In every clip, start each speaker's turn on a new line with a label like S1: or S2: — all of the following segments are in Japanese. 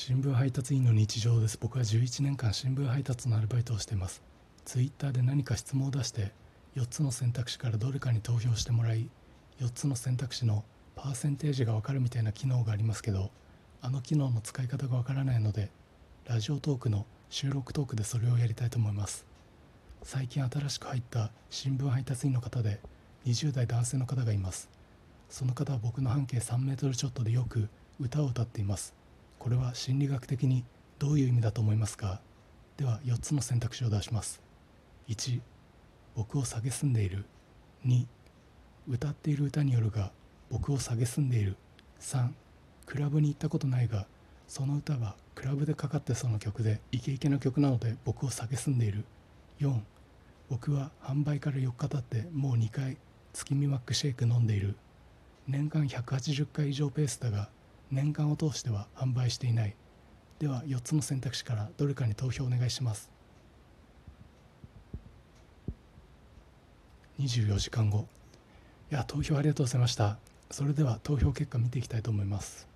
S1: 新聞配達員の日常です。僕は11年間新聞配達のアルバイトをしています。ツイッターで何か質問を出して4つの選択肢からどれかに投票してもらい4つの選択肢のパーセンテージが分かるみたいな機能がありますけどあの機能の使い方が分からないのでラジオトークの収録トークでそれをやりたいと思います。最近新しく入った新聞配達員の方で20代男性の方がいます。その方は僕の半径3メートルちょっとでよく歌を歌っています。これは心理学的にどういう意味だと思いますか？では4つの選択肢を出します。1僕を蔑んでいる。2歌っている歌によるが僕を蔑んでいる。3クラブに行ったことないがその歌はクラブでかかってその曲でイケイケな曲なので僕を蔑んでいる。4僕は販売から4日経ってもう2回月見マックシェイク飲んでいる。年間180回以上ペースだが年間を通しては販売していない。では4つの選択肢からどれかに投票お願いします。24時間後。いや投票ありがとうございました。それでは投票結果見ていきたいと思います。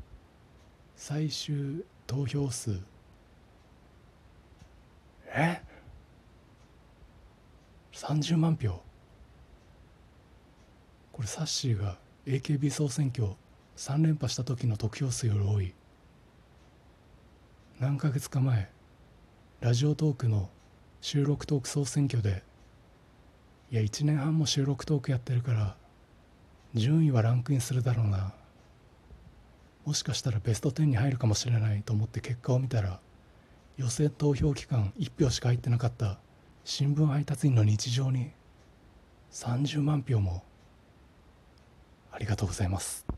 S1: 最終投票数。え？30万票。これサッシーが AKB 総選挙3連覇した時の得票数より多い。何ヶ月か前ラジオトークの収録トーク総選挙でいや1年半も収録トークやってるから順位はランクインするだろうな。もしかしたらベスト10に入るかもしれないと思って結果を見たら予選投票期間1票しか入ってなかった新聞配達員の日常に30万票も。ありがとうございます。